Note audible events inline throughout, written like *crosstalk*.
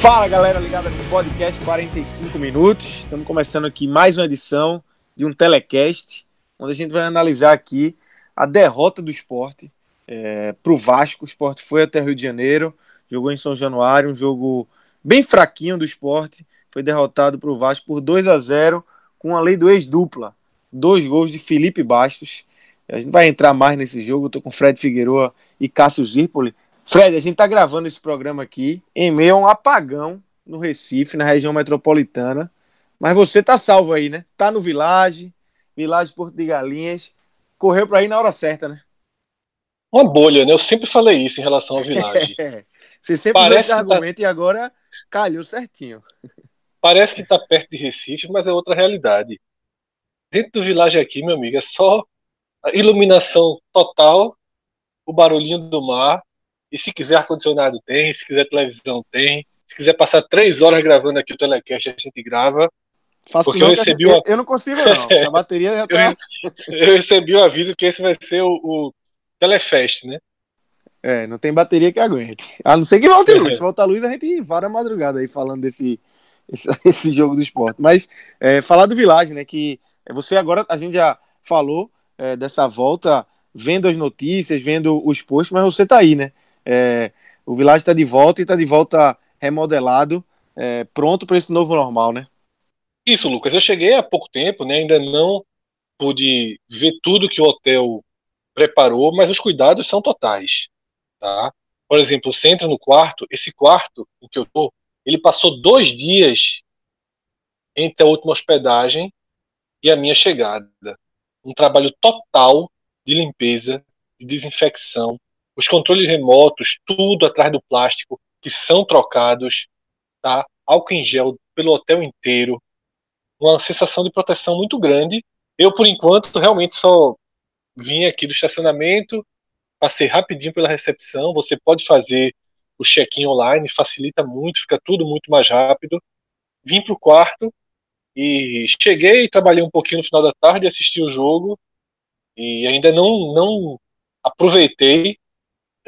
Fala galera ligada no podcast 45 minutos. Estamos começando aqui mais uma edição de um telecast, onde a gente vai analisar aqui a derrota do esporte é, para o Vasco. O esporte foi até Rio de Janeiro, jogou em São Januário, um jogo bem fraquinho do esporte. Foi derrotado para o Vasco por 2 a 0 com a lei do ex-dupla. Dois gols de Felipe Bastos. A gente vai entrar mais nesse jogo. Tô com Fred Figueroa e Cássio Zirpoli Fred, a gente está gravando esse programa aqui em meio a um apagão no Recife, na região metropolitana. Mas você tá salvo aí, né? Tá no Village, Village Porto de Galinhas. Correu para ir na hora certa, né? Uma bolha, né? Eu sempre falei isso em relação ao Village. *laughs* você sempre Parece esse tá argumento tá... e agora calhou certinho. Parece que tá perto de Recife, mas é outra realidade. Dentro do Village aqui, meu amigo, é só iluminação total, o barulhinho do mar e se quiser ar-condicionado, tem. Se quiser televisão, tem. Se quiser passar três horas gravando aqui o telecast, a gente grava. Faço porque eu recebi uma... Eu não consigo, não. *laughs* A bateria já tá. eu recebi o um aviso que esse vai ser o, o Telefest, né? É, não tem bateria que aguente. A não ser que volte luz. *laughs* Se voltar luz, a gente vara a madrugada aí falando desse esse, *laughs* esse jogo do esporte. Mas é, falar do Village, né? Que você agora, a gente já falou é, dessa volta, vendo as notícias, vendo os posts, mas você tá aí, né? É, o Village está de volta e está de volta remodelado, é, pronto para esse novo normal, né? Isso, Lucas. Eu cheguei há pouco tempo, né? Ainda não pude ver tudo que o hotel preparou, mas os cuidados são totais, tá? Por exemplo, você entra no quarto, esse quarto em que eu tô, ele passou dois dias entre a última hospedagem e a minha chegada. Um trabalho total de limpeza, de desinfecção, os controles remotos, tudo atrás do plástico, que são trocados, tá? Álcool em gel pelo hotel inteiro, uma sensação de proteção muito grande. Eu, por enquanto, realmente só vim aqui do estacionamento, passei rapidinho pela recepção. Você pode fazer o check-in online, facilita muito, fica tudo muito mais rápido. Vim para o quarto e cheguei, trabalhei um pouquinho no final da tarde, assisti o jogo e ainda não, não aproveitei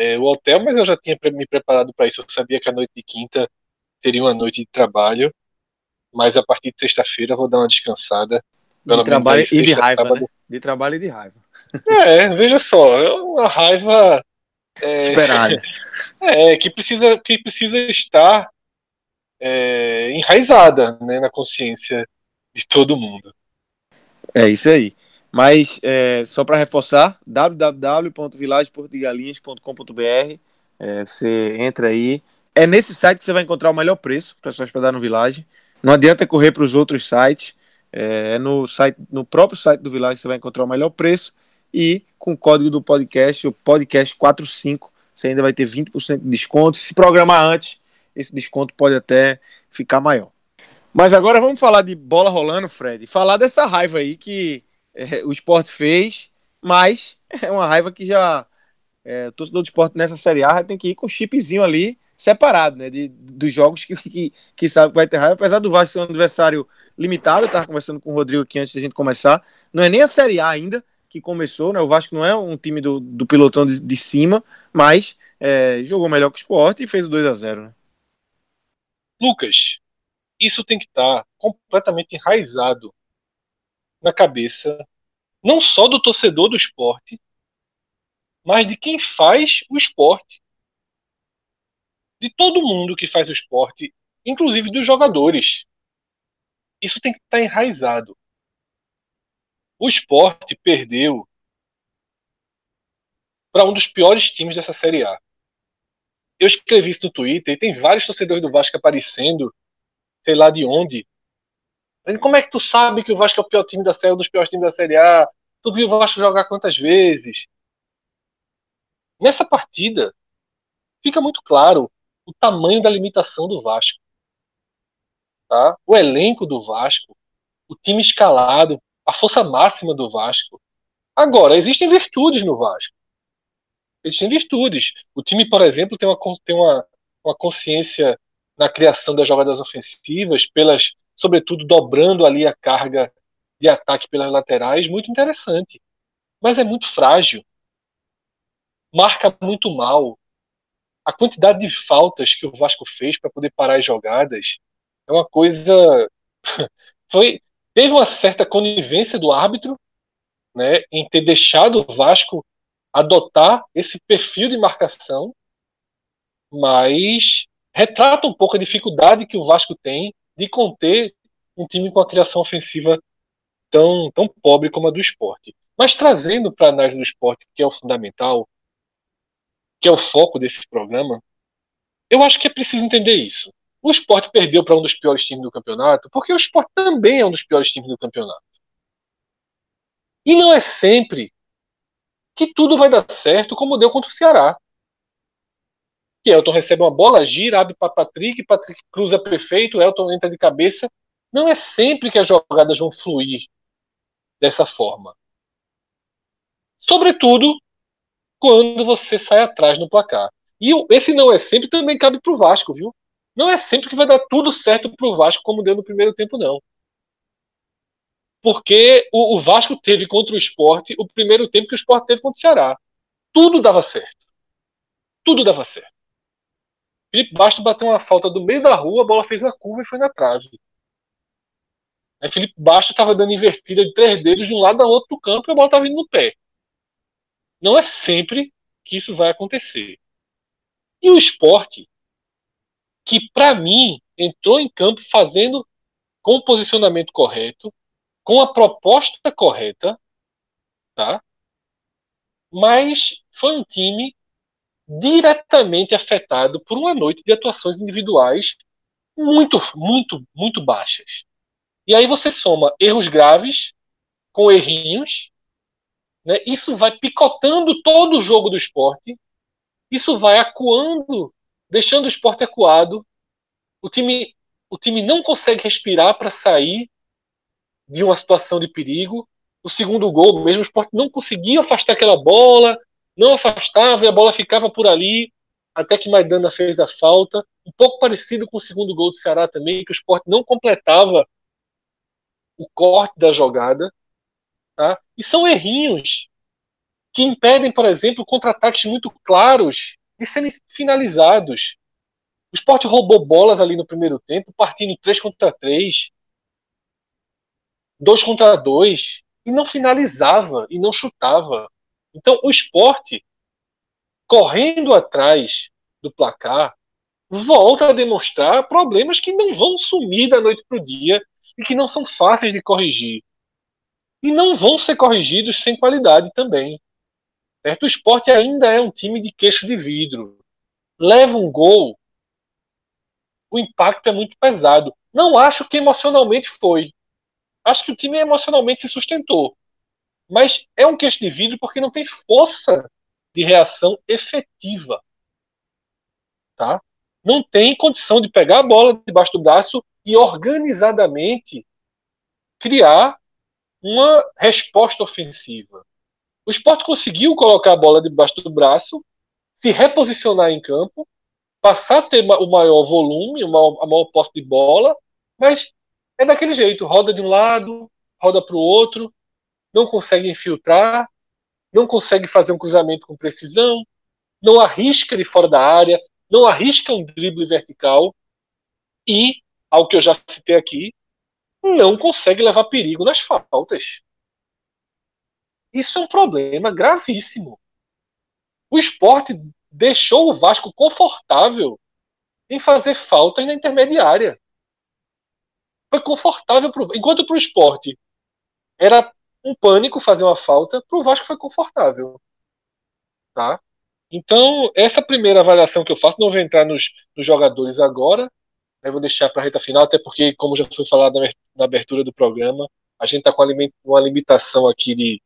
é, o hotel, mas eu já tinha me preparado para isso. Eu sabia que a noite de quinta seria uma noite de trabalho, mas a partir de sexta-feira vou dar uma descansada. De trabalho e de raiva, sábado. né? De trabalho e de raiva. É, veja só, é uma raiva é, *laughs* esperada. É, que precisa, que precisa estar é, enraizada né, na consciência de todo mundo. É isso aí. Mas é, só para reforçar, www.vilageportugalinhas.com.br é, Você entra aí. É nesse site que você vai encontrar o melhor preço para se hospedar no Village. Não adianta correr para os outros sites. É, é no, site, no próprio site do Village você vai encontrar o melhor preço. E com o código do podcast, o podcast45, você ainda vai ter 20% de desconto. Se programar antes, esse desconto pode até ficar maior. Mas agora vamos falar de bola rolando, Fred. Falar dessa raiva aí que é, o esporte fez, mas é uma raiva que já. É, o torcedor do esporte nessa Série A tem que ir com o chipzinho ali separado, né? De, dos jogos que, que, que sabe que vai ter raiva. Apesar do Vasco ser um adversário limitado, eu estava conversando com o Rodrigo aqui antes da gente começar. Não é nem a Série A ainda que começou, né? O Vasco não é um time do, do pilotão de, de cima, mas é, jogou melhor que o esporte e fez o 2 a 0 né? Lucas, isso tem que estar tá completamente enraizado na cabeça não só do torcedor do esporte, mas de quem faz o esporte. De todo mundo que faz o esporte, inclusive dos jogadores. Isso tem que estar enraizado. O esporte perdeu para um dos piores times dessa Série A. Eu escrevi isso no Twitter e tem vários torcedores do Vasco aparecendo, sei lá de onde. Como é que tu sabe que o Vasco é o pior time da Série, um dos piores times da Série A? Tu viu o Vasco jogar quantas vezes? Nessa partida, fica muito claro o tamanho da limitação do Vasco. Tá? O elenco do Vasco, o time escalado, a força máxima do Vasco. Agora, existem virtudes no Vasco. Existem virtudes. O time, por exemplo, tem uma, tem uma, uma consciência na criação das jogadas ofensivas, pelas, sobretudo dobrando ali a carga de ataque pelas laterais, muito interessante. Mas é muito frágil. Marca muito mal. A quantidade de faltas que o Vasco fez para poder parar as jogadas é uma coisa. *laughs* Foi, teve uma certa conivência do árbitro né, em ter deixado o Vasco adotar esse perfil de marcação, mas retrata um pouco a dificuldade que o Vasco tem de conter um time com a criação ofensiva tão, tão pobre como a do esporte. Mas trazendo para a análise do esporte, que é o fundamental, que é o foco desse programa, eu acho que é preciso entender isso. O esporte perdeu para um dos piores times do campeonato, porque o esporte também é um dos piores times do campeonato. E não é sempre que tudo vai dar certo como deu contra o Ceará. Que Elton recebe uma bola, gira, abre para Patrick, Patrick cruza perfeito, Elton entra de cabeça. Não é sempre que as jogadas vão fluir dessa forma. Sobretudo quando você sai atrás no placar. E esse não é sempre também cabe para o Vasco, viu? Não é sempre que vai dar tudo certo para o Vasco como deu no primeiro tempo, não. Porque o, o Vasco teve contra o esporte o primeiro tempo que o esporte teve contra o Ceará. Tudo dava certo. Tudo dava certo. Felipe Bastos bateu uma falta do meio da rua, a bola fez a curva e foi na trave. Aí Felipe Bastos estava dando invertida de três dedos de um lado ao outro do campo e a bola estava vindo no pé. Não é sempre que isso vai acontecer. E o esporte, que para mim entrou em campo fazendo com o posicionamento correto, com a proposta correta, tá? Mas foi um time diretamente afetado por uma noite de atuações individuais muito, muito, muito baixas. E aí você soma erros graves com errinhos, né? Isso vai picotando todo o jogo do esporte, isso vai acuando, deixando o esporte acuado. O time, o time não consegue respirar para sair de uma situação de perigo. O segundo gol, mesmo o esporte não conseguia afastar aquela bola, não afastava e a bola ficava por ali, até que Maidana fez a falta. Um pouco parecido com o segundo gol do Ceará também, que o esporte não completava o corte da jogada. Tá? E são errinhos que impedem, por exemplo, contra-ataques muito claros de serem finalizados. O esporte roubou bolas ali no primeiro tempo, partindo 3 contra 3 dois contra dois e não finalizava e não chutava. Então o esporte, correndo atrás do placar, volta a demonstrar problemas que não vão sumir da noite para o dia e que não são fáceis de corrigir. E não vão ser corrigidos sem qualidade também. Certo? O esporte ainda é um time de queixo de vidro. Leva um gol, o impacto é muito pesado. Não acho que emocionalmente foi acho que o time emocionalmente se sustentou. Mas é um queixo de vidro porque não tem força de reação efetiva. Tá? Não tem condição de pegar a bola debaixo do braço e organizadamente criar uma resposta ofensiva. O esporte conseguiu colocar a bola debaixo do braço, se reposicionar em campo, passar a ter o maior volume, a maior posse de bola, mas é daquele jeito, roda de um lado, roda para o outro, não consegue infiltrar, não consegue fazer um cruzamento com precisão, não arrisca de fora da área, não arrisca um drible vertical e, ao que eu já citei aqui, não consegue levar perigo nas faltas. Isso é um problema gravíssimo. O esporte deixou o Vasco confortável em fazer faltas na intermediária foi confortável pro, enquanto para o esporte era um pânico fazer uma falta, para o Vasco foi confortável. tá? Então, essa primeira avaliação que eu faço, não vou entrar nos, nos jogadores agora, né, vou deixar para a reta final, até porque, como já foi falado na abertura do programa, a gente está com uma limitação aqui de,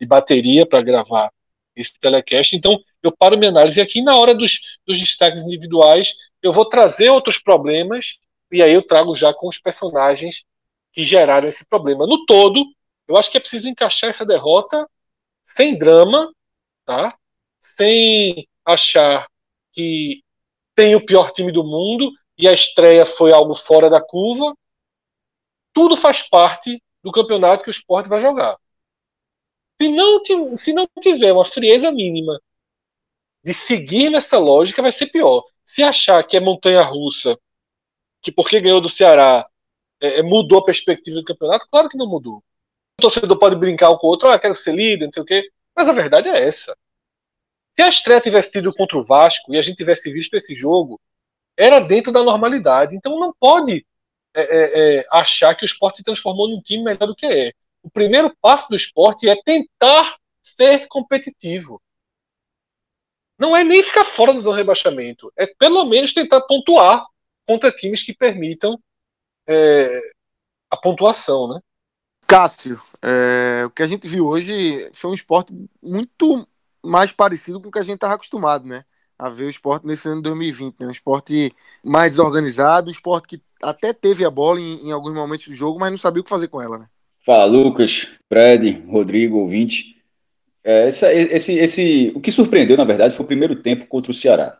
de bateria para gravar esse telecast. Então, eu paro minha análise aqui na hora dos, dos destaques individuais, eu vou trazer outros problemas e aí eu trago já com os personagens que geraram esse problema. No todo, eu acho que é preciso encaixar essa derrota sem drama, tá? Sem achar que tem o pior time do mundo e a estreia foi algo fora da curva. Tudo faz parte do campeonato que o esporte vai jogar. Se não, se não tiver uma frieza mínima de seguir nessa lógica, vai ser pior. Se achar que é montanha russa, que porque ganhou do Ceará é, é, mudou a perspectiva do campeonato, claro que não mudou. Torcedor pode brincar um com o outro, ah, quero ser líder, não sei o quê, mas a verdade é essa. Se a estreia tivesse tido contra o Vasco e a gente tivesse visto esse jogo, era dentro da normalidade. Então não pode é, é, é achar que o esporte se transformou num time melhor do que é o primeiro passo do esporte é tentar ser competitivo. Não é nem ficar fora do rebaixamento, é pelo menos tentar pontuar contra times que permitam é, a pontuação, né? Cássio, é, o que a gente viu hoje foi um esporte muito mais parecido com o que a gente estava acostumado, né? A ver o esporte nesse ano de 2020, né? Um esporte mais desorganizado, um esporte que até teve a bola em, em alguns momentos do jogo, mas não sabia o que fazer com ela, né? Fala, Lucas, Fred, Rodrigo, ouvinte. É, essa, esse, esse, o que surpreendeu, na verdade, foi o primeiro tempo contra o Ceará.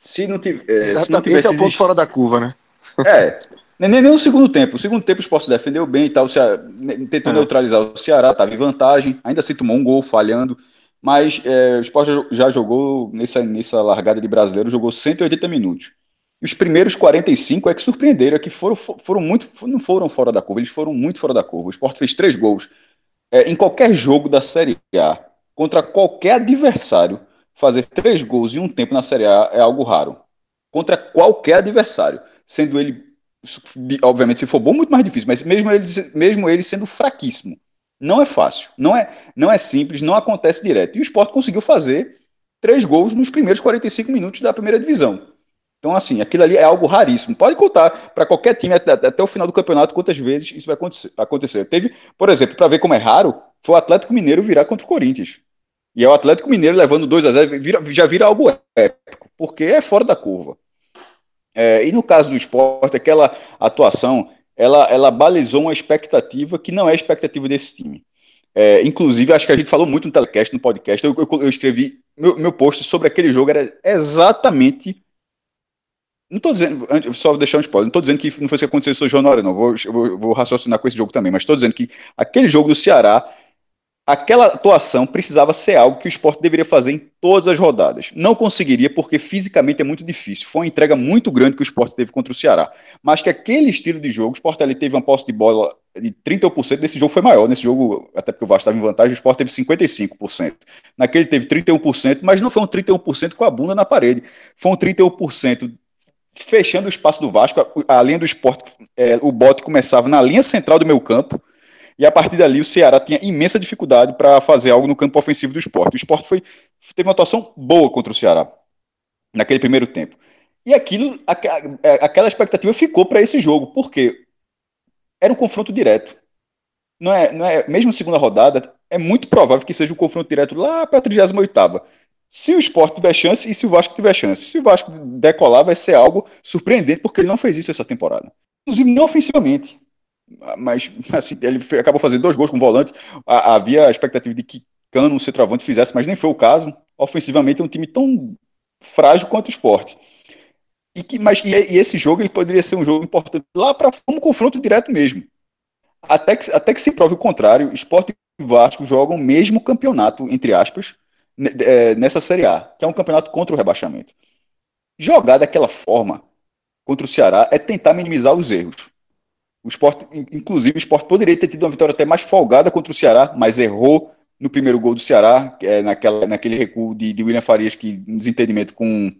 Se não, tiv é, se não tivesse. Esse é o ponto fora da curva, né? É. Nem, nem o segundo tempo. O segundo tempo o Sport se defendeu bem e tal. O Ceará, tentou é. neutralizar o Ceará, estava em vantagem. Ainda se tomou um gol falhando. Mas é, o Sport já, já jogou, nessa, nessa largada de brasileiro, jogou 180 minutos. E os primeiros 45 é que surpreenderam, é que foram, foram muito, não foram fora da curva, eles foram muito fora da curva. O Sport fez três gols. É, em qualquer jogo da Série A, contra qualquer adversário, fazer três gols em um tempo na Série A é algo raro. Contra qualquer adversário, sendo ele, obviamente, se for bom, muito mais difícil, mas mesmo ele, mesmo ele sendo fraquíssimo. Não é fácil, não é, não é simples, não acontece direto. E o Sport conseguiu fazer três gols nos primeiros 45 minutos da primeira divisão. Então, assim, aquilo ali é algo raríssimo. Pode contar para qualquer time até, até, o final do campeonato quantas vezes isso vai acontecer. acontecer. Teve, por exemplo, para ver como é raro, foi o Atlético Mineiro virar contra o Corinthians. E é o Atlético Mineiro levando 2 a 0 vira, já vira algo épico, porque é fora da curva. É, e no caso do esporte, aquela atuação, ela, ela balizou uma expectativa que não é expectativa desse time. É, inclusive, acho que a gente falou muito no telecast, no podcast. Eu, eu, eu escrevi, meu, meu post sobre aquele jogo era exatamente não estou dizendo, só deixar um spoiler, não estou dizendo que não foi isso que aconteceu com o Januário, não. Vou, vou, vou raciocinar com esse jogo também, mas estou dizendo que aquele jogo do Ceará, aquela atuação precisava ser algo que o esporte deveria fazer em todas as rodadas. Não conseguiria, porque fisicamente é muito difícil. Foi uma entrega muito grande que o esporte teve contra o Ceará. Mas que aquele estilo de jogo, o esporte ali teve uma posse de bola de 30%, nesse jogo foi maior. Nesse jogo, até porque o Vasco estava em vantagem, o esporte teve 55%. Naquele teve 31%, mas não foi um 31% com a bunda na parede. Foi um 31% fechando o espaço do Vasco, a, linha do esporte, é, o bote começava na linha central do meu campo, e a partir dali o Ceará tinha imensa dificuldade para fazer algo no campo ofensivo do esporte. O esporte foi, teve uma atuação boa contra o Ceará naquele primeiro tempo. E aquilo, é, aquela expectativa ficou para esse jogo, porque era um confronto direto. Não é, não é, mesmo segunda rodada, é muito provável que seja um confronto direto lá para a 38 se o esporte tiver chance e se o Vasco tiver chance. Se o Vasco decolar, vai ser algo surpreendente, porque ele não fez isso essa temporada. Inclusive, não ofensivamente. Mas, *laughs* assim, ele acabou fazendo dois gols com o volante. Havia a expectativa de que Cano, um centroavante, fizesse, mas nem foi o caso. Ofensivamente, é um time tão frágil quanto o esporte. E, que, mas, e, e esse jogo ele poderia ser um jogo importante lá para um confronto direto mesmo. Até que, até que se prove o contrário, esporte e Vasco jogam o mesmo campeonato, entre aspas, é, nessa Série A, que é um campeonato contra o rebaixamento. Jogar daquela forma contra o Ceará é tentar minimizar os erros. O esporte, inclusive, o esporte poderia ter tido uma vitória até mais folgada contra o Ceará, mas errou no primeiro gol do Ceará, é naquela, naquele recuo de, de William Farias, que desentendimento com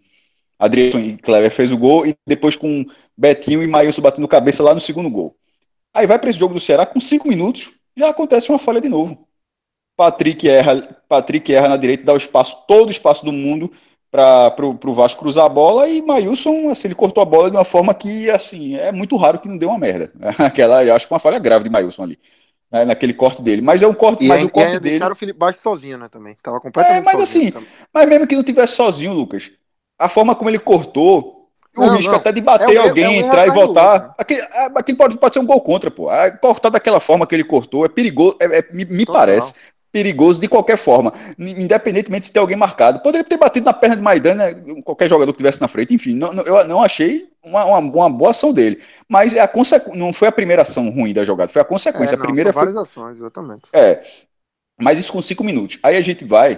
Adriano e Clever fez o gol, e depois com Betinho e Maílson batendo cabeça lá no segundo gol. Aí vai para esse jogo do Ceará, com cinco minutos, já acontece uma falha de novo Patrick erra, Patrick erra na direita, dá o espaço, todo o espaço do mundo para o Vasco cruzar a bola e Mailson, assim, ele cortou a bola de uma forma que, assim, é muito raro que não dê uma merda. *laughs* Aquela, eu acho que uma falha grave de Mailson ali, né, naquele corte dele. Mas é um corte, e mas o corte dele... deixaram o Felipe Baixo sozinho, né, também. Tava completamente É, mas assim, também. mas mesmo que não tivesse sozinho, Lucas, a forma como ele cortou, o Não, risco não. até de bater É alguém, é erro entrar e voltar. né? Aquele, é, aquele pode, pode ser um gol contra, pô. É, Cortar daquela forma que ele cortou é perigoso, é- é- me, me parece perigoso de qualquer forma, independentemente se tem alguém marcado. Poderia ter batido na perna de Maidana, qualquer jogador que tivesse na frente, enfim, não- não- eu não achei uma, uma, uma boa ação dele. Mas é a consequ... não foi a primeira ação ruim da jogada, foi a consequência. É, a não, primeira são foi várias ações, exatamente. é, mas isso com cinco minutos. Aí a gente vai,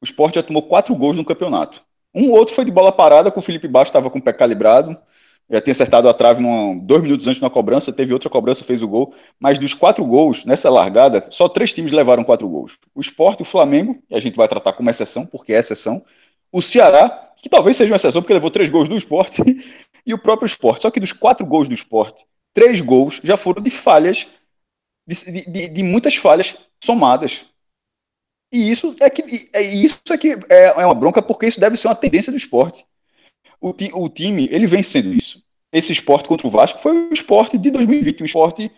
o Sport já tomou quatro gols no campeonato. Um outro foi de bola parada, com o Felipe Baixo estava com o pé calibrado, já tinha acertado a trave num, dois minutos antes na cobrança, teve outra cobrança, fez o gol. Mas dos quatro gols, nessa largada, só três times levaram quatro gols. O Sport, o Flamengo, e a gente vai tratar como exceção, porque é exceção. O Ceará, que talvez seja uma exceção, porque levou três gols do Sport, *laughs* e o próprio Sport. Só que dos quatro gols do Sport, três gols já foram de falhas, de, de- de muitas falhas somadas. E isso é que é isso é que é, é uma bronca porque isso deve ser uma tendência do esporte. O, ti- o time ele vem sendo isso. Esse esporte contra o Vasco foi o esporte de 2020, um esporte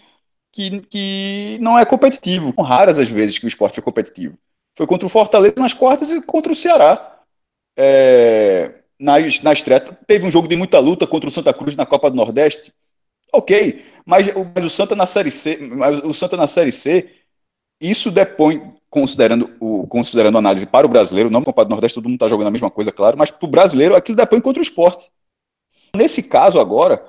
que, que não é competitivo. São raras as vezes que o esporte foi competitivo. Foi contra o Fortaleza nas quartas e contra o Ceará. É, na, na estreia. Teve um jogo de muita luta contra o Santa Cruz na Copa do Nordeste. Ok, mas, o- mas o Santa na Série C, mas o Santa na Série C, isso depõe, considerando, o, considerando a análise para o brasileiro, não para o Nordeste, todo mundo está jogando a mesma coisa, claro, mas para o brasileiro aquilo depõe contra o esporte. Nesse caso agora,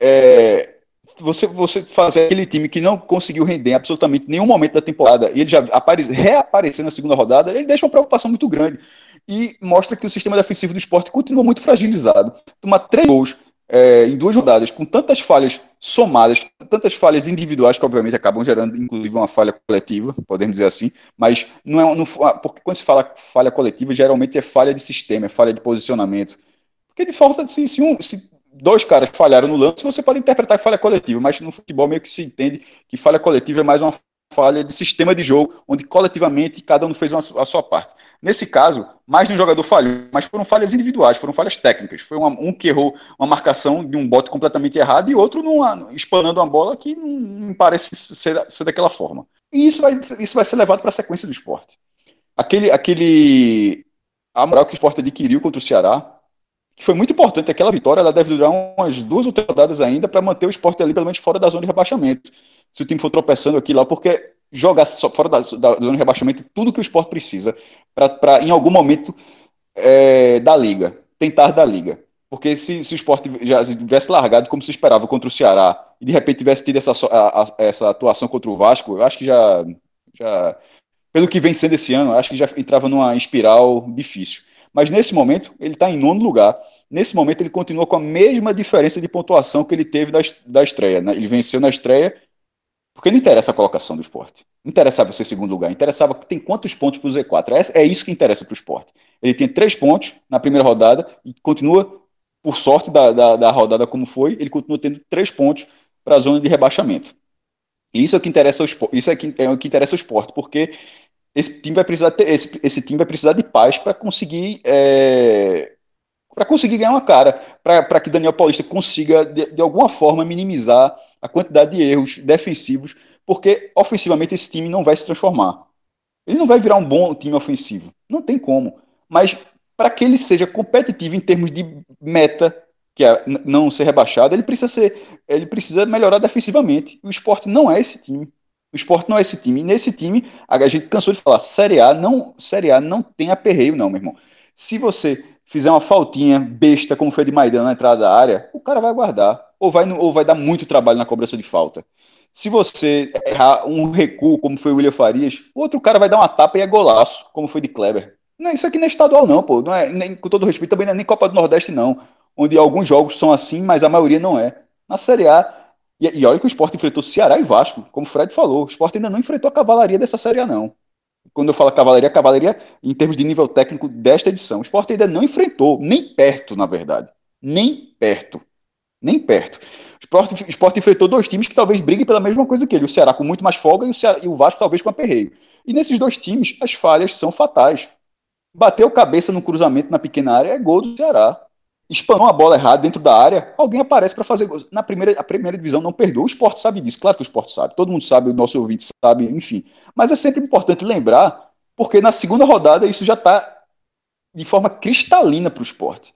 é, você, você fazer aquele time que não conseguiu render em absolutamente nenhum momento da temporada e ele já apare, reaparecer na segunda rodada, ele deixa uma preocupação muito grande e mostra que o sistema defensivo do esporte continua muito fragilizado. Tomar três gols é, em duas rodadas, com tantas falhas somadas, tantas falhas individuais que obviamente acabam gerando, inclusive, uma falha coletiva, podemos dizer assim, mas não é, não, porque quando se fala falha coletiva, geralmente é falha de sistema, é falha de posicionamento. Porque de falta, se, se, um, se dois caras falharam no lance, você pode interpretar que falha coletiva, mas no futebol meio que se entende que falha coletiva é mais uma falha de sistema de jogo, onde coletivamente cada um fez uma, a sua parte. Nesse caso, mais de um jogador falhou, mas foram falhas individuais, foram falhas técnicas. Foi uma, um que errou uma marcação de um bote completamente errado e outro numa, espanando uma bola que não, parece ser, ser, daquela forma. E isso vai, isso vai ser levado para a sequência do esporte. Aquele, aquele, a moral que o esporte adquiriu contra o Ceará, que foi muito importante, aquela vitória ela deve durar umas duas ou três rodadas ainda para manter o esporte ali, pelo menos fora da zona de rebaixamento. Se o time for tropeçando aqui lá, porque jogar fora da, da, zona de rebaixamento tudo que o esporte precisa para, em algum momento, é, da liga, tentar da liga. Porque se, se o esporte já tivesse largado como se esperava contra o Ceará e de repente tivesse tido essa, a, a, essa atuação contra o Vasco, eu acho que já, já, pelo que vem sendo esse ano, acho que já entrava numa espiral difícil. Mas nesse momento, ele está em nono lugar. Nesse momento, ele continua com a mesma diferença de pontuação que ele teve da, da estreia. Né? Ele venceu na estreia porque não interessa a colocação do esporte. Não interessava ser segundo lugar. Interessava que tem quantos pontos para o Z4. É, isso que interessa para o esporte. Ele tem três pontos na primeira rodada e continua, por sorte da, da, da rodada como foi, ele continua tendo três pontos para a zona de rebaixamento. E isso é o que interessa ao esporte, isso é, que, é o que interessa ao esporte, porque esse time vai precisar ter, esse, esse time vai precisar de paz para conseguir é, para conseguir ganhar uma cara, para que Daniel Paulista consiga, de, de, alguma forma, minimizar a quantidade de erros defensivos, porque ofensivamente esse time não vai se transformar. Ele não vai virar um bom time ofensivo. Não tem como. Mas para que ele seja competitivo em termos de meta, que é não ser rebaixado, ele precisa ser, ele precisa melhorar defensivamente. O esporte não é esse time. O esporte não é esse time. E nesse time, a gente cansou de falar, Série A não, Série A não tem aperreio, não, meu irmão. Se você fizer uma faltinha besta, como foi de Maidana na entrada da área, o cara vai guardar. Ou vai, ou vai dar muito trabalho na cobrança de falta. Se você errar um recuo, como foi o William Farias, outro cara vai dar uma tapa e é golaço, como foi de Kleber. Não, isso aqui não é estadual, não, pô. Não é, nem, com todo respeito, também não é nem Copa do Nordeste, não. Onde alguns jogos são assim, mas a maioria não é. Na Série A. E, e olha que o Sport enfrentou Ceará e Vasco, como o Fred falou. O Sport ainda não enfrentou a cavalaria dessa Série A, não quando eu falo cavalaria, cavalaria em termos de nível técnico desta edição. O esporte ainda não enfrentou, nem perto, na verdade. Nem perto. Nem perto. O Sport, o Sport enfrentou dois times que talvez briguem pela mesma coisa que ele. O Ceará com muito mais folga e o, Ceará, e o Vasco talvez com aperreio. E nesses dois times, as falhas são fatais. Bateu cabeça no cruzamento na pequena área é gol do Ceará. Espanou a bola errada dentro da área, alguém aparece para fazer gol. Na primeira, a primeira divisão não perdoa. O esporte sabe disso, claro que o esporte sabe, todo mundo sabe, o nosso ouvinte sabe, enfim. Mas é sempre importante lembrar, porque na segunda rodada isso já está de forma cristalina para o esporte.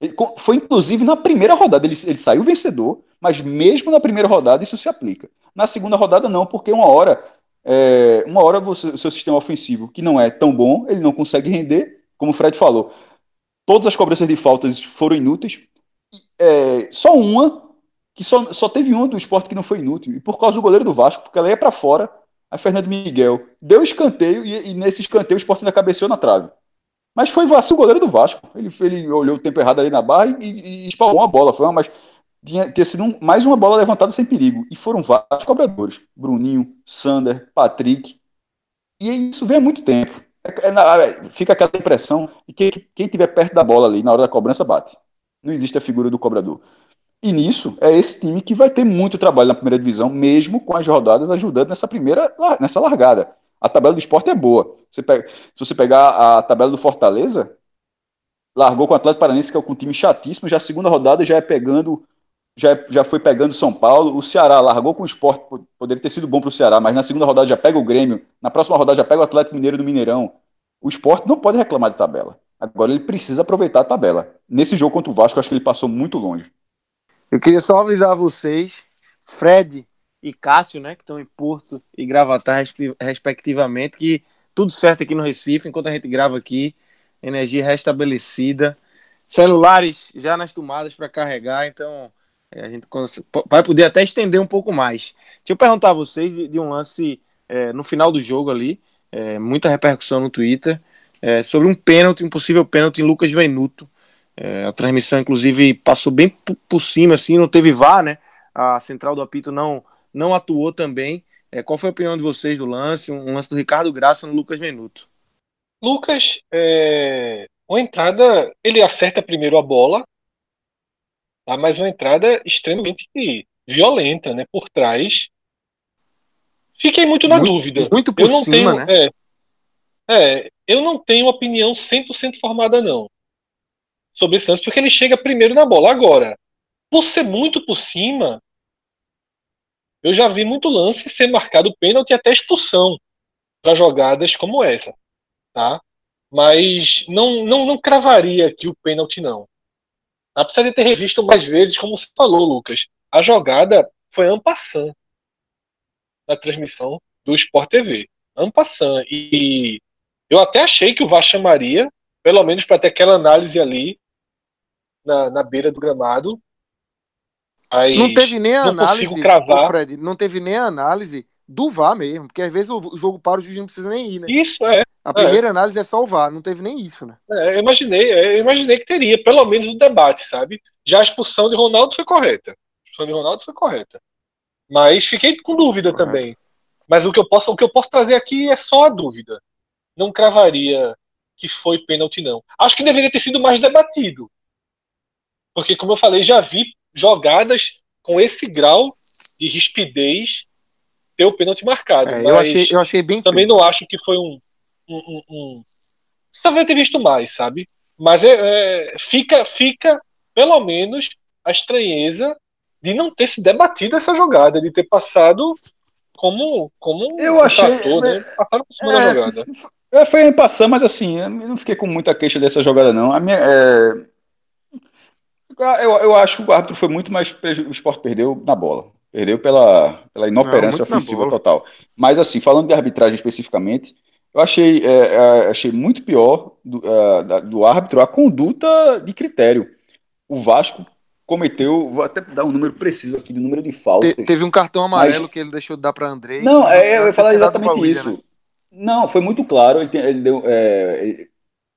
Ele, foi inclusive na primeira rodada, ele, ele saiu vencedor, mas mesmo na primeira rodada isso se aplica. Na segunda rodada não, porque uma hora, é, uma hora o seu sistema ofensivo, que não é tão bom, ele não consegue render, como o Fred falou. Todas as cobranças de faltas foram inúteis. É, só uma, que só, só teve uma do esporte que não foi inútil. E por causa do goleiro do Vasco, porque ela ia para fora, a Fernando Miguel deu escanteio e, e nesse escanteio o esporte ainda cabeceou na trave. Mas foi vacilo o goleiro do Vasco. Ele, ele olhou o tempo errado ali na barra e, e, e espalhou uma bola. Foi uma, mas tinha, tinha sido um, mais uma bola levantada sem perigo. E foram vários cobradores. Bruninho, Sander, Patrick. E isso vem há muito tempo. É, é, fica aquela impressão que quem estiver perto da bola ali na hora da cobrança bate. Não existe a figura do cobrador. E nisso é esse time que vai ter muito trabalho na primeira divisão, mesmo com as rodadas ajudando nessa primeira nessa largada. A tabela do esporte é boa. Você pega, se você pegar a tabela do Fortaleza, largou com o Atlético Paranense, que é um time chatíssimo, já a segunda rodada já é pegando já, já foi pegando São Paulo. O Ceará largou com o esporte, poderia ter sido bom para o Ceará, mas na segunda rodada já pega o Grêmio, na próxima rodada já pega o Atlético Mineiro do Mineirão. O esporte não pode reclamar de tabela. Agora ele precisa aproveitar a tabela. Nesse jogo contra o Vasco, acho que ele passou muito longe. Eu queria só avisar vocês, Fred e Cássio, né, que estão em Porto e Gravatar, respectivamente, que tudo certo aqui no Recife, enquanto a gente grava aqui, energia restabelecida, celulares já nas tomadas para carregar, então a gente vai poder até estender um pouco mais. Deixa eu perguntar a vocês de, de um lance é, no final do jogo ali, é, muita repercussão no Twitter, é, sobre um pênalti, um possível pênalti em Lucas Venuto. É, a transmissão, inclusive, passou bem por cima, assim, não teve VAR, né? A central do apito não, não atuou também. É, qual foi a opinião de vocês do lance? Um, lance do Ricardo Graça no Lucas Venuto. Lucas, é, uma entrada, ele acerta primeiro a bola, Tá? Mas uma entrada extremamente violenta, né? Por trás. Fiquei muito na muito, dúvida. Muito por eu não cima, tenho, né? É, é, eu não tenho opinião 100% formada, não. Sobre esse lance, porque ele chega primeiro na bola. Agora, por ser muito por cima, eu já vi muito lance ser marcado pênalti e até expulsão para jogadas como essa, tá? Mas não, não, não cravaria aqui o pênalti, não. Apesar de ter revisto mais vezes, como você falou, Lucas, a jogada foi ampassant na transmissão do Sport TV. Ampassant. E eu até achei que o VAR chamaria, pelo menos para ter aquela análise ali na, na beira do gramado. Não teve nem a não análise, cravar. Fred, não teve nem a análise do VAR mesmo, porque às vezes o jogo para, o juiz não precisa nem ir, né? Isso, é. A primeira é. análise é só o VAR, não teve nem isso, né? É, eu imaginei, é, eu imaginei que teria, pelo menos o debate, sabe? Já a expulsão de Ronaldo foi correta. A expulsão de Ronaldo foi correta. Mas fiquei com dúvida Correto. também. Mas o que, eu posso, o que eu posso trazer aqui é só a dúvida. Não cravaria que foi pênalti, não. Acho que deveria ter sido mais debatido. Porque, como eu falei, já vi jogadas com esse grau de rispidez ter o pênalti marcado. É, eu, achei, eu achei bem. Também não acho que foi um, um, um, um... ter visto mais, sabe? Mas é, é, fica, fica, pelo menos, a estranheza de não ter se debatido essa jogada, de ter passado como, como eu um achei, trator, né? Passaram por cima é, da jogada. É, foi em passar, mas assim, eu não fiquei com muita queixa dessa jogada, não. A minha, é... eu, eu acho que o árbitro foi muito mais. O esporte perdeu na bola. Perdeu pela, pela inoperância não, ofensiva total. Mas assim, falando de arbitragem especificamente, eu achei, é, é, achei muito pior do, é, do árbitro a conduta de critério. O Vasco cometeu, vou até dar um número preciso aqui do número de faltas. Te, teve um cartão amarelo mas... que ele deixou de dar para André. Não, é, eu ia falar exatamente isso. né? Não, foi muito claro. Ele, tem, ele deu é,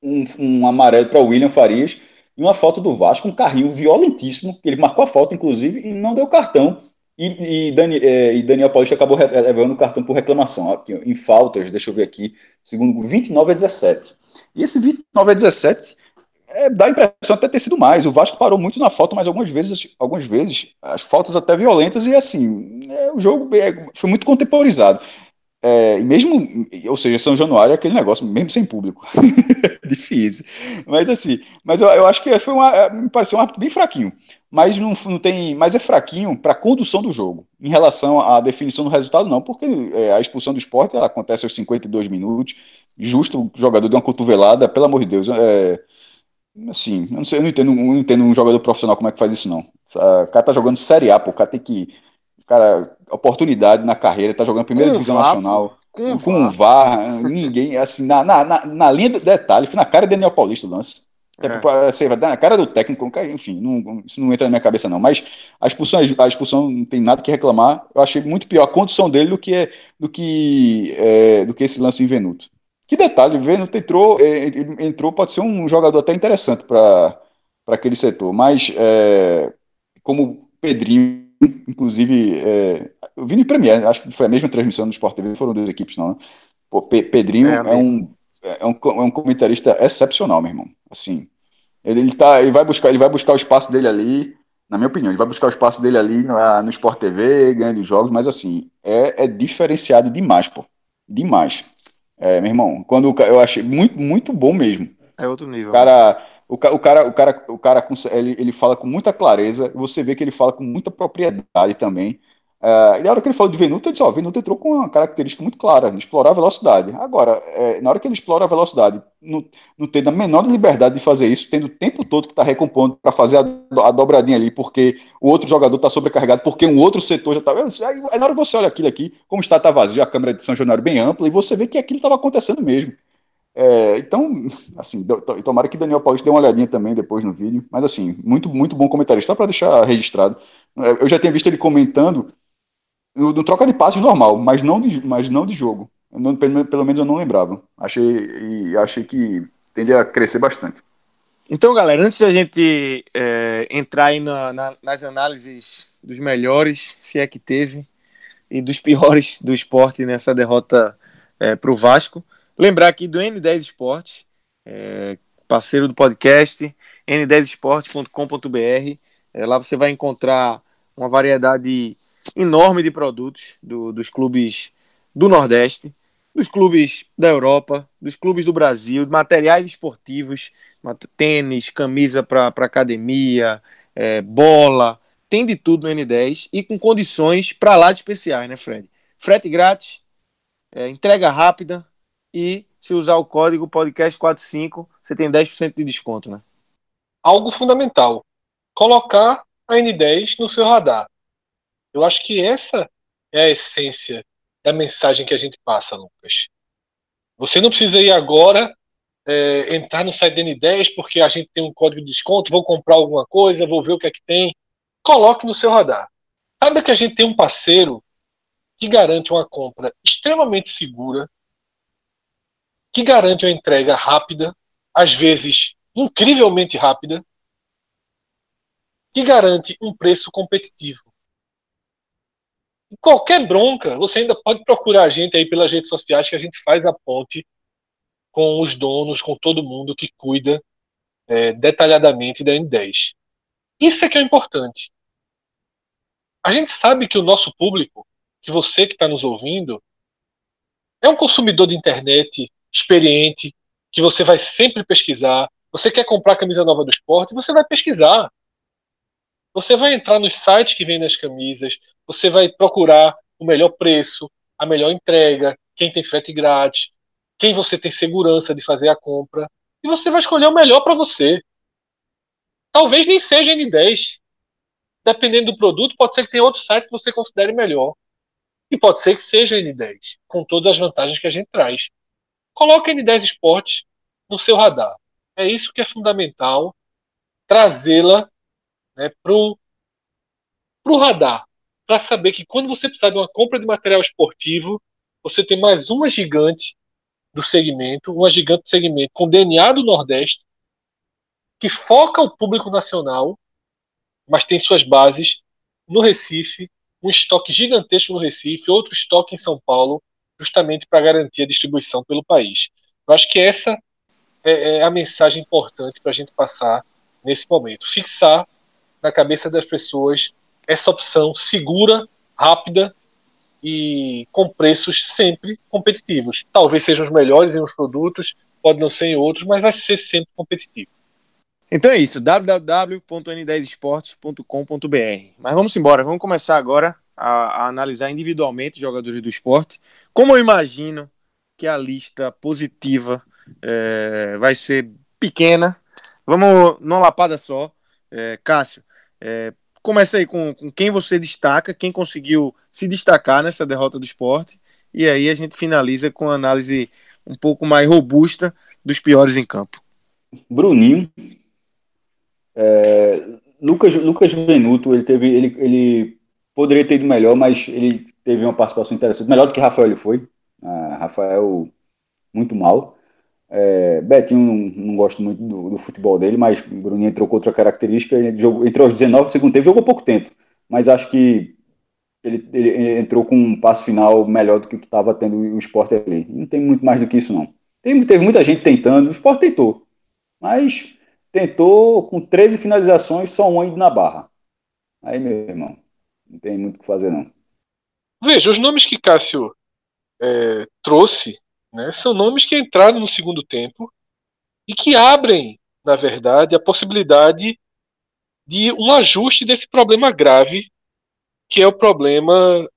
um, um amarelo para o William Farias e uma falta do Vasco, um carrinho violentíssimo, que ele marcou a falta, inclusive, e não deu cartão. E, e, Dani, é, e, Daniel Paulista acabou levando o cartão por reclamação. Aqui, em faltas, deixa eu ver aqui, segundo 29 a 17. E esse 29 a 17 é, dá a impressão até ter sido mais. O Vasco parou muito na falta, mas algumas vezes, algumas vezes, as faltas até violentas, e assim, é, o jogo é, foi muito contemporizado. É, mesmo, ou seja, São Januário é aquele negócio, mesmo sem público. *laughs* Difícil. Mas assim, mas eu, eu acho que foi uma, é, me pareceu um árbitro bem fraquinho. Mas não, não tem, mas é fraquinho para a condução do jogo. Em relação à definição do resultado, não, porque é, a expulsão do esporte acontece aos 52 minutos. Justo o jogador deu uma cotovelada, pelo amor de Deus. É, assim, eu não sei, eu não entendo, não entendo um jogador profissional como é que faz isso, não. O cara tá jogando Série A, pô, o cara tem que cara, oportunidade na carreira, tá jogando primeira com divisão VAR, nacional, com, com VAR. VAR, ninguém, assim, na, na, na, na, linha do detalhe, foi na cara de Daniel Paulista o lance. É. Você vai dar na cara do técnico, enfim, não, isso não entra na minha cabeça, não. Mas a expulsão, a expulsão não tem nada que reclamar. Eu achei muito pior a condição dele do que, do que, é, do que esse lance em Venuto. Que detalhe, Venuto entrou, é, entrou, pode ser um jogador até interessante para aquele setor, mas é, como Pedrinho inclusive, é, eu vi no Premier, acho que foi a mesma transmissão do Sport TV, foram duas equipes, não, né? Pô, Pedrinho é, é, um, é, um, é um comentarista excepcional, meu irmão. Assim, ele, ele, tá, ele, vai buscar, ele vai buscar o espaço dele ali, na minha opinião, ele vai buscar o espaço dele ali no, no Sport TV, ganhando jogos, mas assim, é, é diferenciado demais, pô. Demais. É, meu irmão, quando eu achei muito, muito bom mesmo. É outro nível. O cara, o, o cara, o cara, o cara ele, ele fala com muita clareza, você vê que ele fala com muita propriedade também. Uh, e na hora que ele falou de Venuto, ele disse: Ó, oh, Venuto entrou com uma característica muito clara, explorar a velocidade. Agora, é, na hora que ele explora a velocidade, não, não tendo a menor liberdade de fazer isso, tendo o tempo todo que está recompondo para fazer a, a, dobradinha ali, porque o outro jogador está sobrecarregado, porque um outro setor já está. Aí, aí, na hora você olha aquilo aqui, como está, tá vazio, a câmera de São Januário bem ampla, e você vê que aquilo estava acontecendo mesmo. É, então, assim, tomara que Daniel Paulista dê uma olhadinha também depois no vídeo. Mas, assim, muito, muito bom comentário. Só para deixar registrado. É, eu já tinha visto ele comentando no, no, troca de passes normal, mas não de, mas não de jogo. Não, pelo, pelo, menos eu não lembrava. Achei, achei que tende a crescer bastante. Então, galera, antes da gente é, entrar aí na, na, nas análises dos melhores, se é que teve, e dos piores *laughs* do esporte nessa derrota é, para o Vasco, Lembrar aqui do N10 Esportes, é, parceiro do podcast, n10esportes.com.br. É, lá você vai encontrar uma variedade enorme de produtos do, dos clubes do Nordeste, dos clubes da Europa, dos clubes do Brasil, materiais esportivos, tênis, camisa para academia, é, bola, tem de tudo no N10 e com condições para lá de especiais, né, Fred? Frete grátis, é, entrega rápida, e se usar o código podcast45, você tem 10% de desconto, né? Algo fundamental. Colocar a N10 no seu radar. Eu acho que essa é a essência da mensagem que a gente passa, Lucas. Você não precisa ir agora é, entrar no site da N10 porque a gente tem um código de desconto, vou comprar alguma coisa, vou ver o que é que tem. Coloque no seu radar. Sabe que a gente tem um parceiro que garante uma compra extremamente segura, que garante uma entrega rápida, às vezes incrivelmente rápida, que garante um preço competitivo. Qualquer bronca, você ainda pode procurar a gente aí pelas redes sociais que a gente faz a ponte com os donos, com todo mundo que cuida é, detalhadamente da N10. Isso é que é importante. A gente sabe que o nosso público, que você que está nos ouvindo, é um consumidor de internet experiente, que você vai sempre pesquisar. Você quer comprar a camisa nova do esporte, você vai pesquisar. Você vai entrar nos sites que vendem as camisas, você vai procurar o melhor preço, a melhor entrega, quem tem frete grátis, quem você tem segurança de fazer a compra, e você vai escolher o melhor para você. Talvez nem seja N10. Dependendo do produto, pode ser que tenha outro site que você considere melhor. E pode ser que seja N10, com todas as vantagens que a gente traz. Coloque N10 Esportes no seu radar. É isso que é fundamental, trazê-la né, para o radar, para saber que quando você precisar de uma compra de material esportivo, você tem mais uma gigante do segmento, uma gigante do segmento com DNA do Nordeste, que foca o público nacional, mas tem suas bases no Recife, um estoque gigantesco no Recife, outro estoque em São Paulo, justamente para garantir a distribuição pelo país. Eu acho que essa é, é a mensagem importante para a gente passar nesse momento. Fixar na cabeça das pessoas essa opção segura, rápida e com preços sempre competitivos. Talvez sejam os melhores em uns produtos, pode não ser em outros, mas vai ser sempre competitivo. Então é isso, www.n10esportes.com.br. Mas vamos embora, vamos começar agora a, a, analisar individualmente jogadores do esporte. Como eu imagino que a lista positiva é, vai ser pequena, vamos numa lapada só. É, Cássio, é, começa aí com, com quem você destaca, quem conseguiu se destacar nessa derrota do esporte, e aí a gente finaliza com a análise um pouco mais robusta dos piores em campo. Bruninho, é, Lucas, Lucas Venuto, ele teve, ele, ele poderia ter ido melhor, mas ele teve uma participação interessante, melhor do que Rafael ele foi. Ah, Rafael muito mal. É, Betinho não, não, gosto muito do, do, futebol dele, mas Bruninho entrou com outra característica. Ele jogou, entrou aos 19 do segundo tempo, jogou pouco tempo, mas acho que ele, ele, ele entrou com um passo final melhor do que estava tendo o esporte ali. Não tem muito mais do que isso, não. Tem, teve muita gente tentando, o esporte tentou, mas tentou com 13 finalizações, só um indo na barra. Aí, meu irmão, não tem muito o que fazer, não. Veja, os nomes que Cássio é, trouxe né, são nomes que entraram no segundo tempo e que abrem, na verdade, a possibilidade de um ajuste desse problema grave, que é o problema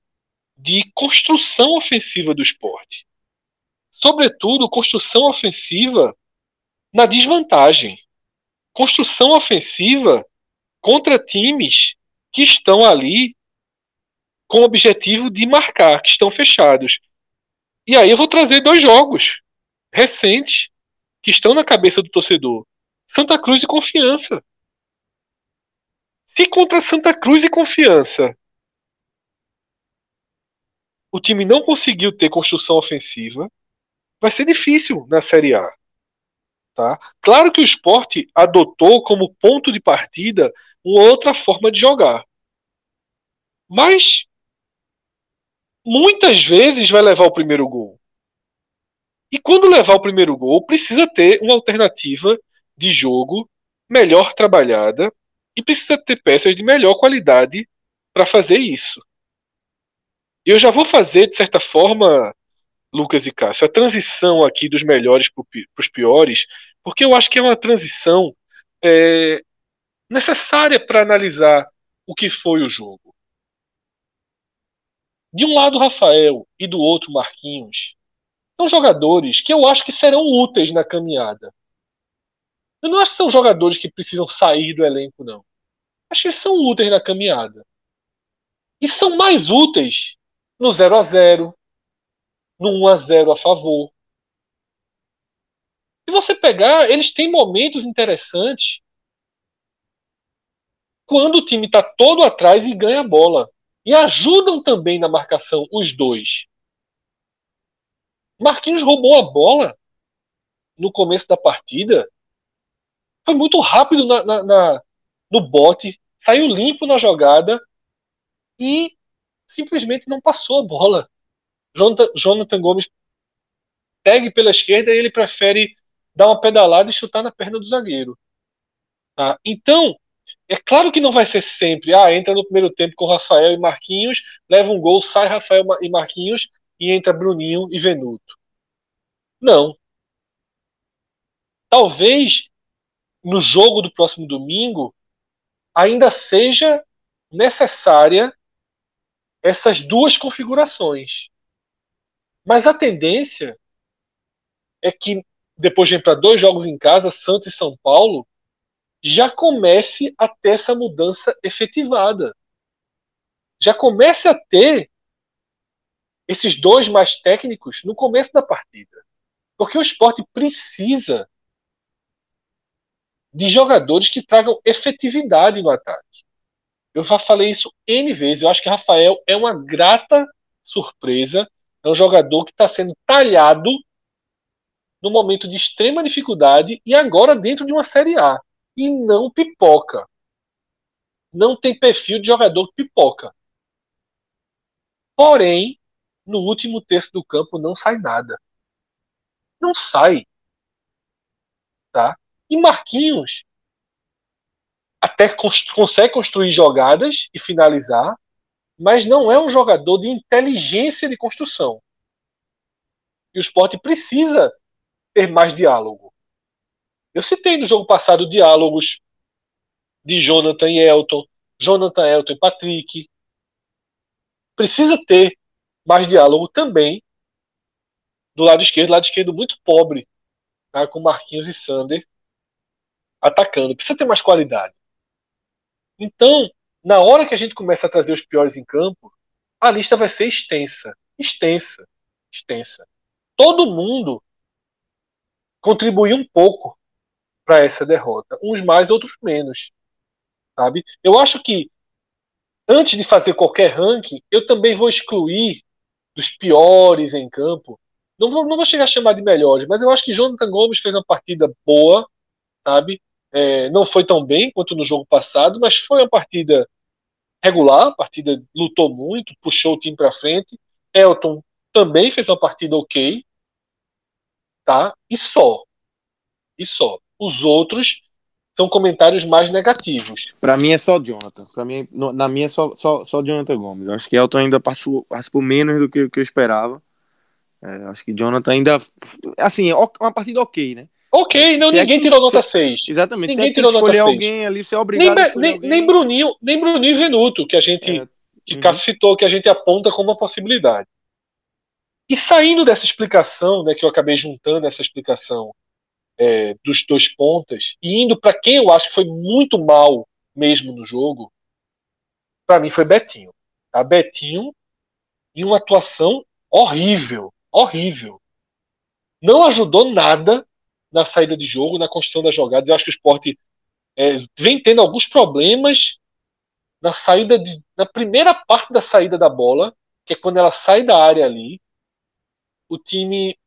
de construção ofensiva do esporte. Sobretudo, construção ofensiva na desvantagem. Construção ofensiva contra times que estão ali com o objetivo de marcar, que estão fechados. E aí eu vou trazer dois jogos recentes que estão na cabeça do torcedor: Santa Cruz e Confiança. Se contra Santa Cruz e Confiança o time não conseguiu ter construção ofensiva, vai ser difícil na Série A. Tá? Claro que o esporte adotou como ponto de partida uma outra forma de jogar. Mas muitas vezes vai levar o primeiro gol. E quando levar o primeiro gol, precisa ter uma alternativa de jogo melhor trabalhada e precisa ter peças de melhor qualidade para fazer isso. Eu já vou fazer, de certa forma, Lucas e Cássio, a transição aqui dos melhores para os piores, porque eu acho que é uma transição é, necessária para analisar o que foi o jogo. De um lado, Rafael e do outro, Marquinhos. São jogadores que eu acho que serão úteis na caminhada. Eu não acho que são jogadores que precisam sair do elenco, não. Acho que eles são úteis na caminhada. E são mais úteis no 0 a 0 no 1 a 0 a favor. Se você pegar, eles têm momentos interessantes quando o time está todo atrás e ganha a bola. E ajudam também na marcação os dois. Marquinhos roubou a bola no começo da partida. Foi muito rápido na, na, na, no bote, saiu limpo na jogada e simplesmente não passou a bola. Jonathan, Jonathan Gomes pegue pela esquerda e ele prefere dar uma pedalada e chutar na perna do zagueiro. Tá? Então, é claro que não vai ser sempre, ah, entra no primeiro tempo com Rafael e Marquinhos, leva um gol, sai Rafael e Marquinhos e entra Bruninho e Venuto. Não. Talvez no jogo do próximo domingo ainda seja necessária essas duas configurações. Mas a tendência é que depois de entrar dois jogos em casa, Santos e São Paulo, já comece a ter essa mudança efetivada. Já comece a ter esses dois mais técnicos no começo da partida. Porque o esporte precisa de jogadores que tragam efetividade no ataque. Eu já falei isso N vezes. Eu acho que Rafael é uma grata surpresa. É um jogador que está sendo talhado no momento de extrema dificuldade e agora dentro de uma Série A e não pipoca. Não tem perfil de jogador pipoca. Porém, no último terço do campo não sai nada. Não sai. E Marquinhos até consegue construir jogadas e finalizar, mas não é um jogador de inteligência de construção. E o esporte precisa ter mais diálogo. Eu citei no jogo passado diálogos de Jonathan e Elton, Jonathan, Elton e Patrick. Precisa ter mais diálogo também do lado esquerdo, lado esquerdo muito pobre, tá? com Marquinhos e Sander atacando. Precisa ter mais qualidade. Então, na hora que a gente começa a trazer os piores em campo, a lista vai ser extensa, extensa, extensa. Todo mundo contribuiu um pouco para essa derrota, uns mais, outros menos, sabe? Eu acho que antes de fazer qualquer ranking, eu também vou excluir dos piores em campo. Não vou, não vou chegar a chamar de melhores, mas eu acho que Jonathan Gomes fez uma partida boa, sabe? É, não foi tão bem quanto no jogo passado, mas foi uma partida regular, a partida lutou muito, puxou o time para frente. Elton também fez uma partida ok, tá? E só. E só. Os outros são comentários mais negativos. Para mim é só Jonathan. Para mim, na minha é só, só, só Jonathan Gomes. acho que Elton ainda passou, passou menos do que, que eu esperava. É, acho que Jonathan ainda. Assim, uma partida ok, né? Ok, não, se ninguém é tirou nota 6. Exatamente. Ninguém se é tirou escolher nota alguém 6. ali, você é obrigado nem, nem, alguém. nem Bruninho, nem Bruninho Venuto, que a gente é, que uhum. citou, que a gente aponta como uma possibilidade. E saindo dessa explicação, né, que eu acabei juntando essa explicação é, dos dois pontas, e indo para quem eu acho que foi muito mal mesmo no jogo, para mim foi Betinho. Tá? Betinho em uma atuação horrível, horrível. Não ajudou nada na saída de jogo, na construção das jogadas. Eu acho que o esporte é, vem tendo alguns problemas na saída de, na primeira parte da saída da bola, que é quando ela sai da área ali, o time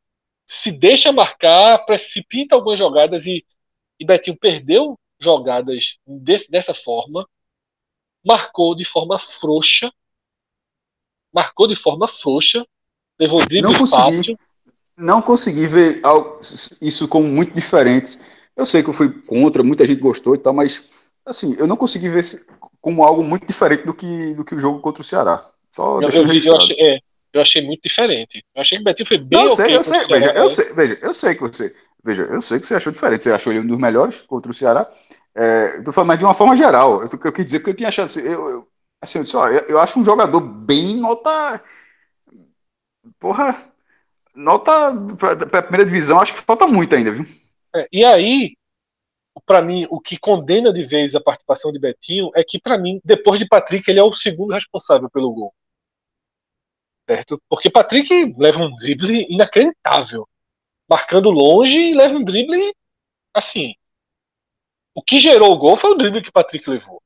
se deixa marcar, precipita algumas jogadas e, e Betinho perdeu jogadas desse, dessa forma, marcou de forma frouxa, marcou de forma frouxa, levou drible fácil não consegui ver isso como muito diferente. Eu sei que eu fui contra, muita gente gostou e tal, mas assim, eu não consegui ver como algo muito diferente do que, do que o jogo contra o Ceará. Só eu, eu, vi, eu, achei, é, eu achei muito diferente. Eu achei que o Betinho foi bem eu sei, eu sei, veja, eu sei, veja, eu sei que você, veja, eu sei que você achou diferente. Você achou ele um dos melhores contra o Ceará. É, eu tô falando mais de uma forma geral. Eu, eu quis dizer que eu tinha achado assim, eu, eu, assim, só, eu, eu acho um jogador bem nota porra, nota para a primeira divisão, acho que falta muito ainda, viu? É, e aí, para mim, o que condena de vez a participação de Betinho é que, para mim, depois de Patrick, ele é o segundo responsável pelo gol. Certo? Porque Patrick leva um drible inacreditável. Marcando longe e leva um drible assim. O que gerou o gol foi o drible que Patrick levou.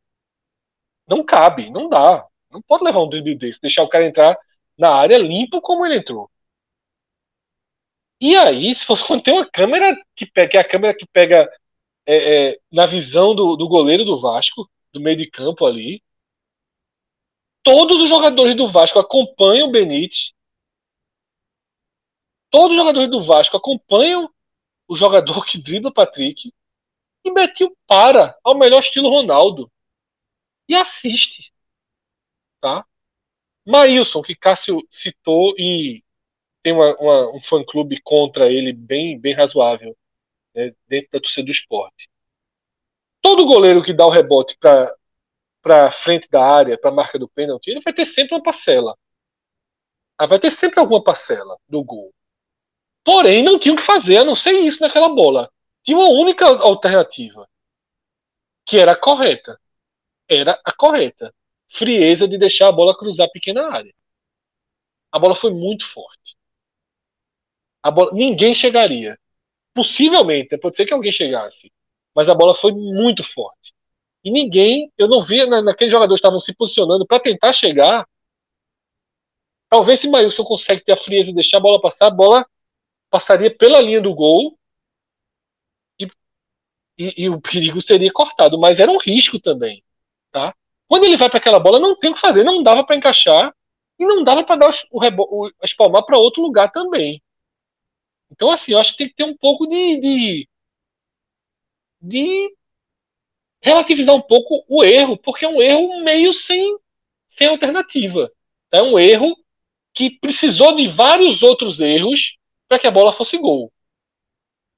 Não cabe, não dá. Não pode levar um drible desse, deixar o cara entrar na área limpo como ele entrou. E aí, se fosse ter uma câmera que pega, que é a câmera que pega é, é, na visão do, do goleiro do Vasco, do meio de campo ali, todos os jogadores do Vasco acompanham o Benítez. Todos os jogadores do Vasco acompanham o jogador que dribla o Patrick. E Betinho para ao melhor estilo Ronaldo. E assiste. Tá? Maílson, que Cássio citou e tem uma, uma, um fã-clube contra ele bem, bem razoável né, dentro da torcida do esporte. Todo goleiro que dá o rebote para frente da área, para a marca do pênalti, ele vai ter sempre uma parcela. Ah, vai ter sempre alguma parcela do gol. Porém, não tinha o que fazer, a não ser isso naquela bola. Tinha uma única alternativa, que era a correta. Era a correta. Frieza de deixar a bola cruzar a pequena área. A bola foi muito forte. A bola, ninguém chegaria. Possivelmente, pode ser que alguém chegasse. Mas a bola foi muito forte. E ninguém, eu não vi na, naqueles jogadores estavam se posicionando para tentar chegar. Talvez se Maílson consegue ter a frieza e deixar a bola passar, a bola passaria pela linha do gol e, e, e o perigo seria cortado. Mas era um risco também. Tá? Quando ele vai para aquela bola, não tem o que fazer, não dava para encaixar e não dava para dar o, o, o espalmar para outro lugar também. Então, assim, eu acho que tem que ter um pouco de, de, de relativizar um pouco o erro, porque é um erro meio sem, sem alternativa. É um erro que precisou de vários outros erros para que a bola fosse gol.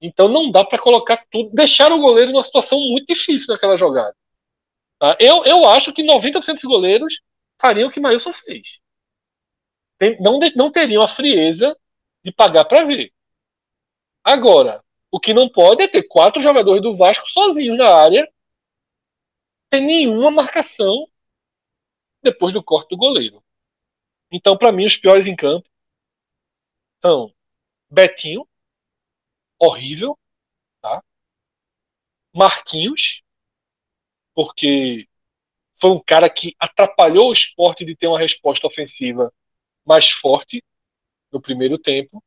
Então não dá para colocar tudo, deixar o goleiro numa situação muito difícil naquela jogada. Tá? Eu, eu acho que 90% dos goleiros fariam o que Mailson fez. Tem, não, não teriam a frieza de pagar para ver. Agora, o que não pode é ter quatro jogadores do Vasco sozinhos na área, sem nenhuma marcação depois do corte do goleiro. Então, para mim, os piores em campo são Betinho, horrível, tá? Marquinhos, porque foi um cara que atrapalhou o esporte de ter uma resposta ofensiva mais forte no primeiro tempo.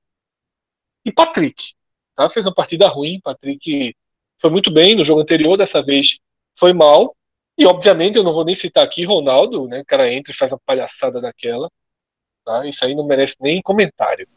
E Patrick, tá? Fez uma partida ruim, Patrick foi muito bem no jogo anterior, dessa vez foi mal. E obviamente eu não vou nem citar aqui Ronaldo, né? O cara entra e faz uma palhaçada daquela. Tá? Isso aí não merece nem comentário.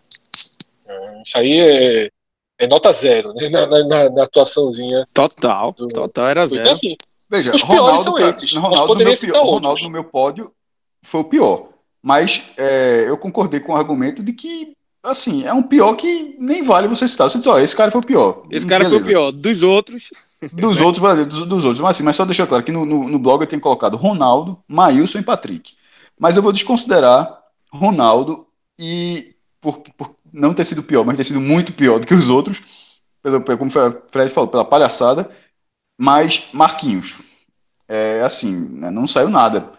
É, isso aí é, é nota zero, né? Na, na, na atuaçãozinha. Total, do... total era zero. Então, assim, Veja, Ronaldo, pra, esses, Ronaldo, no meu, pior, Ronaldo no meu pódio foi o pior. Mas é, eu concordei com o argumento de que, assim, é um pior que nem vale você citar. Você diz, ó, esse cara foi o pior. Esse cara Beleza. foi o pior. Dos outros. Dos outros, valeu, dos, dos, outros. Mas, assim, mas só deixar claro que no, no, no, blog eu tenho colocado Ronaldo, Maílson e Patrick. Mas eu vou desconsiderar Ronaldo e por, por não ter sido pior, mas ter sido muito pior do que os outros, pelo, pelo, como o Fred falou, pela palhaçada, mas Marquinhos. É assim, né, não saiu nada.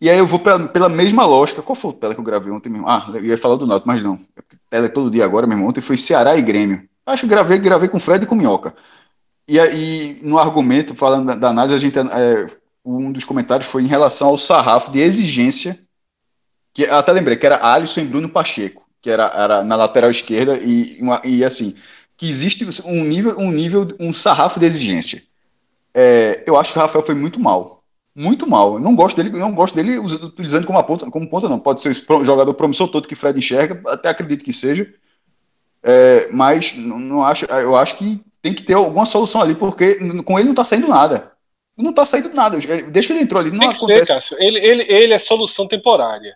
E aí eu vou pra, pela mesma lógica. Qual foi o tela que eu gravei ontem mesmo? Ah, eu ia falar do Náutico, mas não. Tela é todo dia agora, meu irmão. Ontem foi Ceará e Grêmio. Acho que gravei, gravei com Fred e com Minhoca. E aí, no argumento, falando da, da análise, a gente, é, um dos comentários foi em relação ao sarrafo de exigência, que até lembrei que era Alisson e Bruno Pacheco, que era, era na lateral esquerda, e, uma, e assim, que existe um nível, um nível, um sarrafo de exigência. É, eu acho que o Rafael foi muito mal. Muito mal. Eu não gosto dele, não gosto dele utilizando como ponta, como ponta não. Pode ser o jogador promissor todo que Fred enxerga, até acredito que seja. É, mas não, não acho, eu acho que tem que ter alguma solução ali, porque com ele não está saindo nada. Não está saindo nada. Desde que ele entrou ali, não que acontece. Ser. Ele, ele, ele é solução temporária.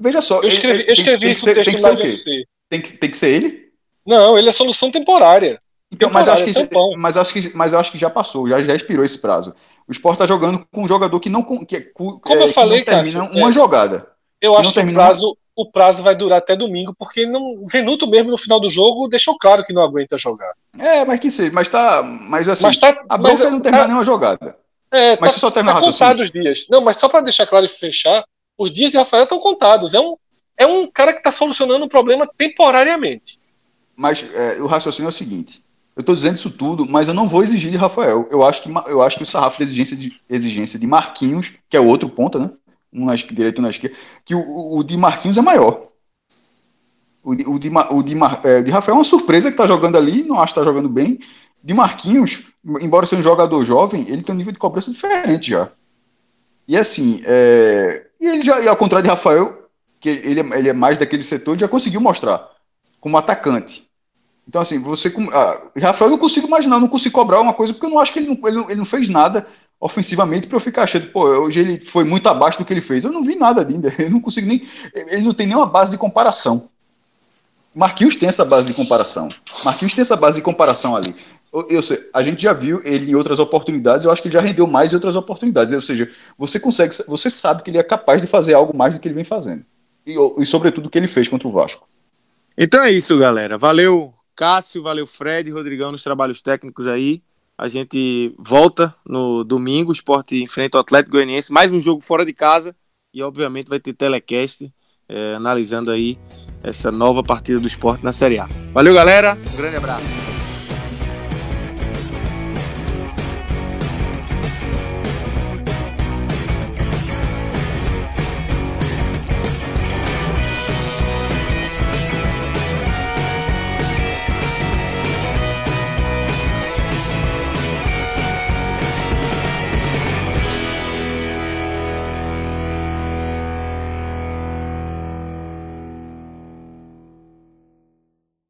Veja só. Eu escrevi, ele, eu escrevi tem, tem, tem que ser o quê? Tem que, tem que ser ele? Não, ele é solução temporária. Então, mas, acho que, mas, acho que, mas eu acho que já passou, já, já expirou esse prazo. O Sport está jogando com um jogador que não, que, Como é, eu falei, que não termina Cássio, uma é, jogada. Eu acho que o prazo, o prazo vai durar até domingo, porque não, Venuto mesmo no final do jogo deixou claro que não aguenta jogar. É, mas que seja, mas tá. Mas assim, mas tá, a bronca mas, não termina tá, nenhuma jogada. É, mas tá, só termina tá contados os dias. Não, mas só para deixar claro e fechar, os dias de Rafael estão contados. É um, é um cara que está solucionando um problema temporariamente. Mas é, o raciocínio é o seguinte: eu estou dizendo isso tudo, mas eu não vou exigir de Rafael. Eu acho que, eu acho que o sarrafo de exigência de, exigência de Marquinhos, que é o outro ponta, né? Um na direita e um na esquerda, que o, o de Marquinhos é maior. O de, o de, o de, é, de Rafael é uma surpresa que está jogando ali, não acho que está jogando bem. De Marquinhos, embora seja um jogador jovem, ele tem um nível de cobrança diferente já. E assim, é, e ele já, e ao contrário de Rafael, que ele, é, ele é mais daquele setor, já conseguiu mostrar como atacante. Então, assim, você. Ah, Rafael, eu não consigo imaginar, não consigo cobrar uma coisa, porque eu não acho que ele não, ele não, ele não fez nada ofensivamente para eu ficar achando, pô, hoje ele foi muito abaixo do que ele fez. Eu não vi nada ainda. *laughs* Eu não consigo nem. Ele não tem nenhuma base de comparação. Marquinhos tem essa base de comparação. Marquinhos tem essa base de comparação ali. Eu, eu sei, a gente já viu ele em outras oportunidades, eu acho que ele já rendeu mais em outras oportunidades. Ou seja, você consegue, você sabe que ele é capaz de fazer algo mais do que ele vem fazendo. E, e sobretudo o que ele fez contra o Vasco. Então é isso, galera. Valeu Cássio, valeu Fred, Rodrigão nos trabalhos técnicos aí. A gente volta no domingo, o esporte enfrenta o Atlético Goianiense, mais um jogo fora de casa e obviamente vai ter telecast é, analisando aí essa nova partida do esporte na Série A. Valeu, galera, um grande abraço.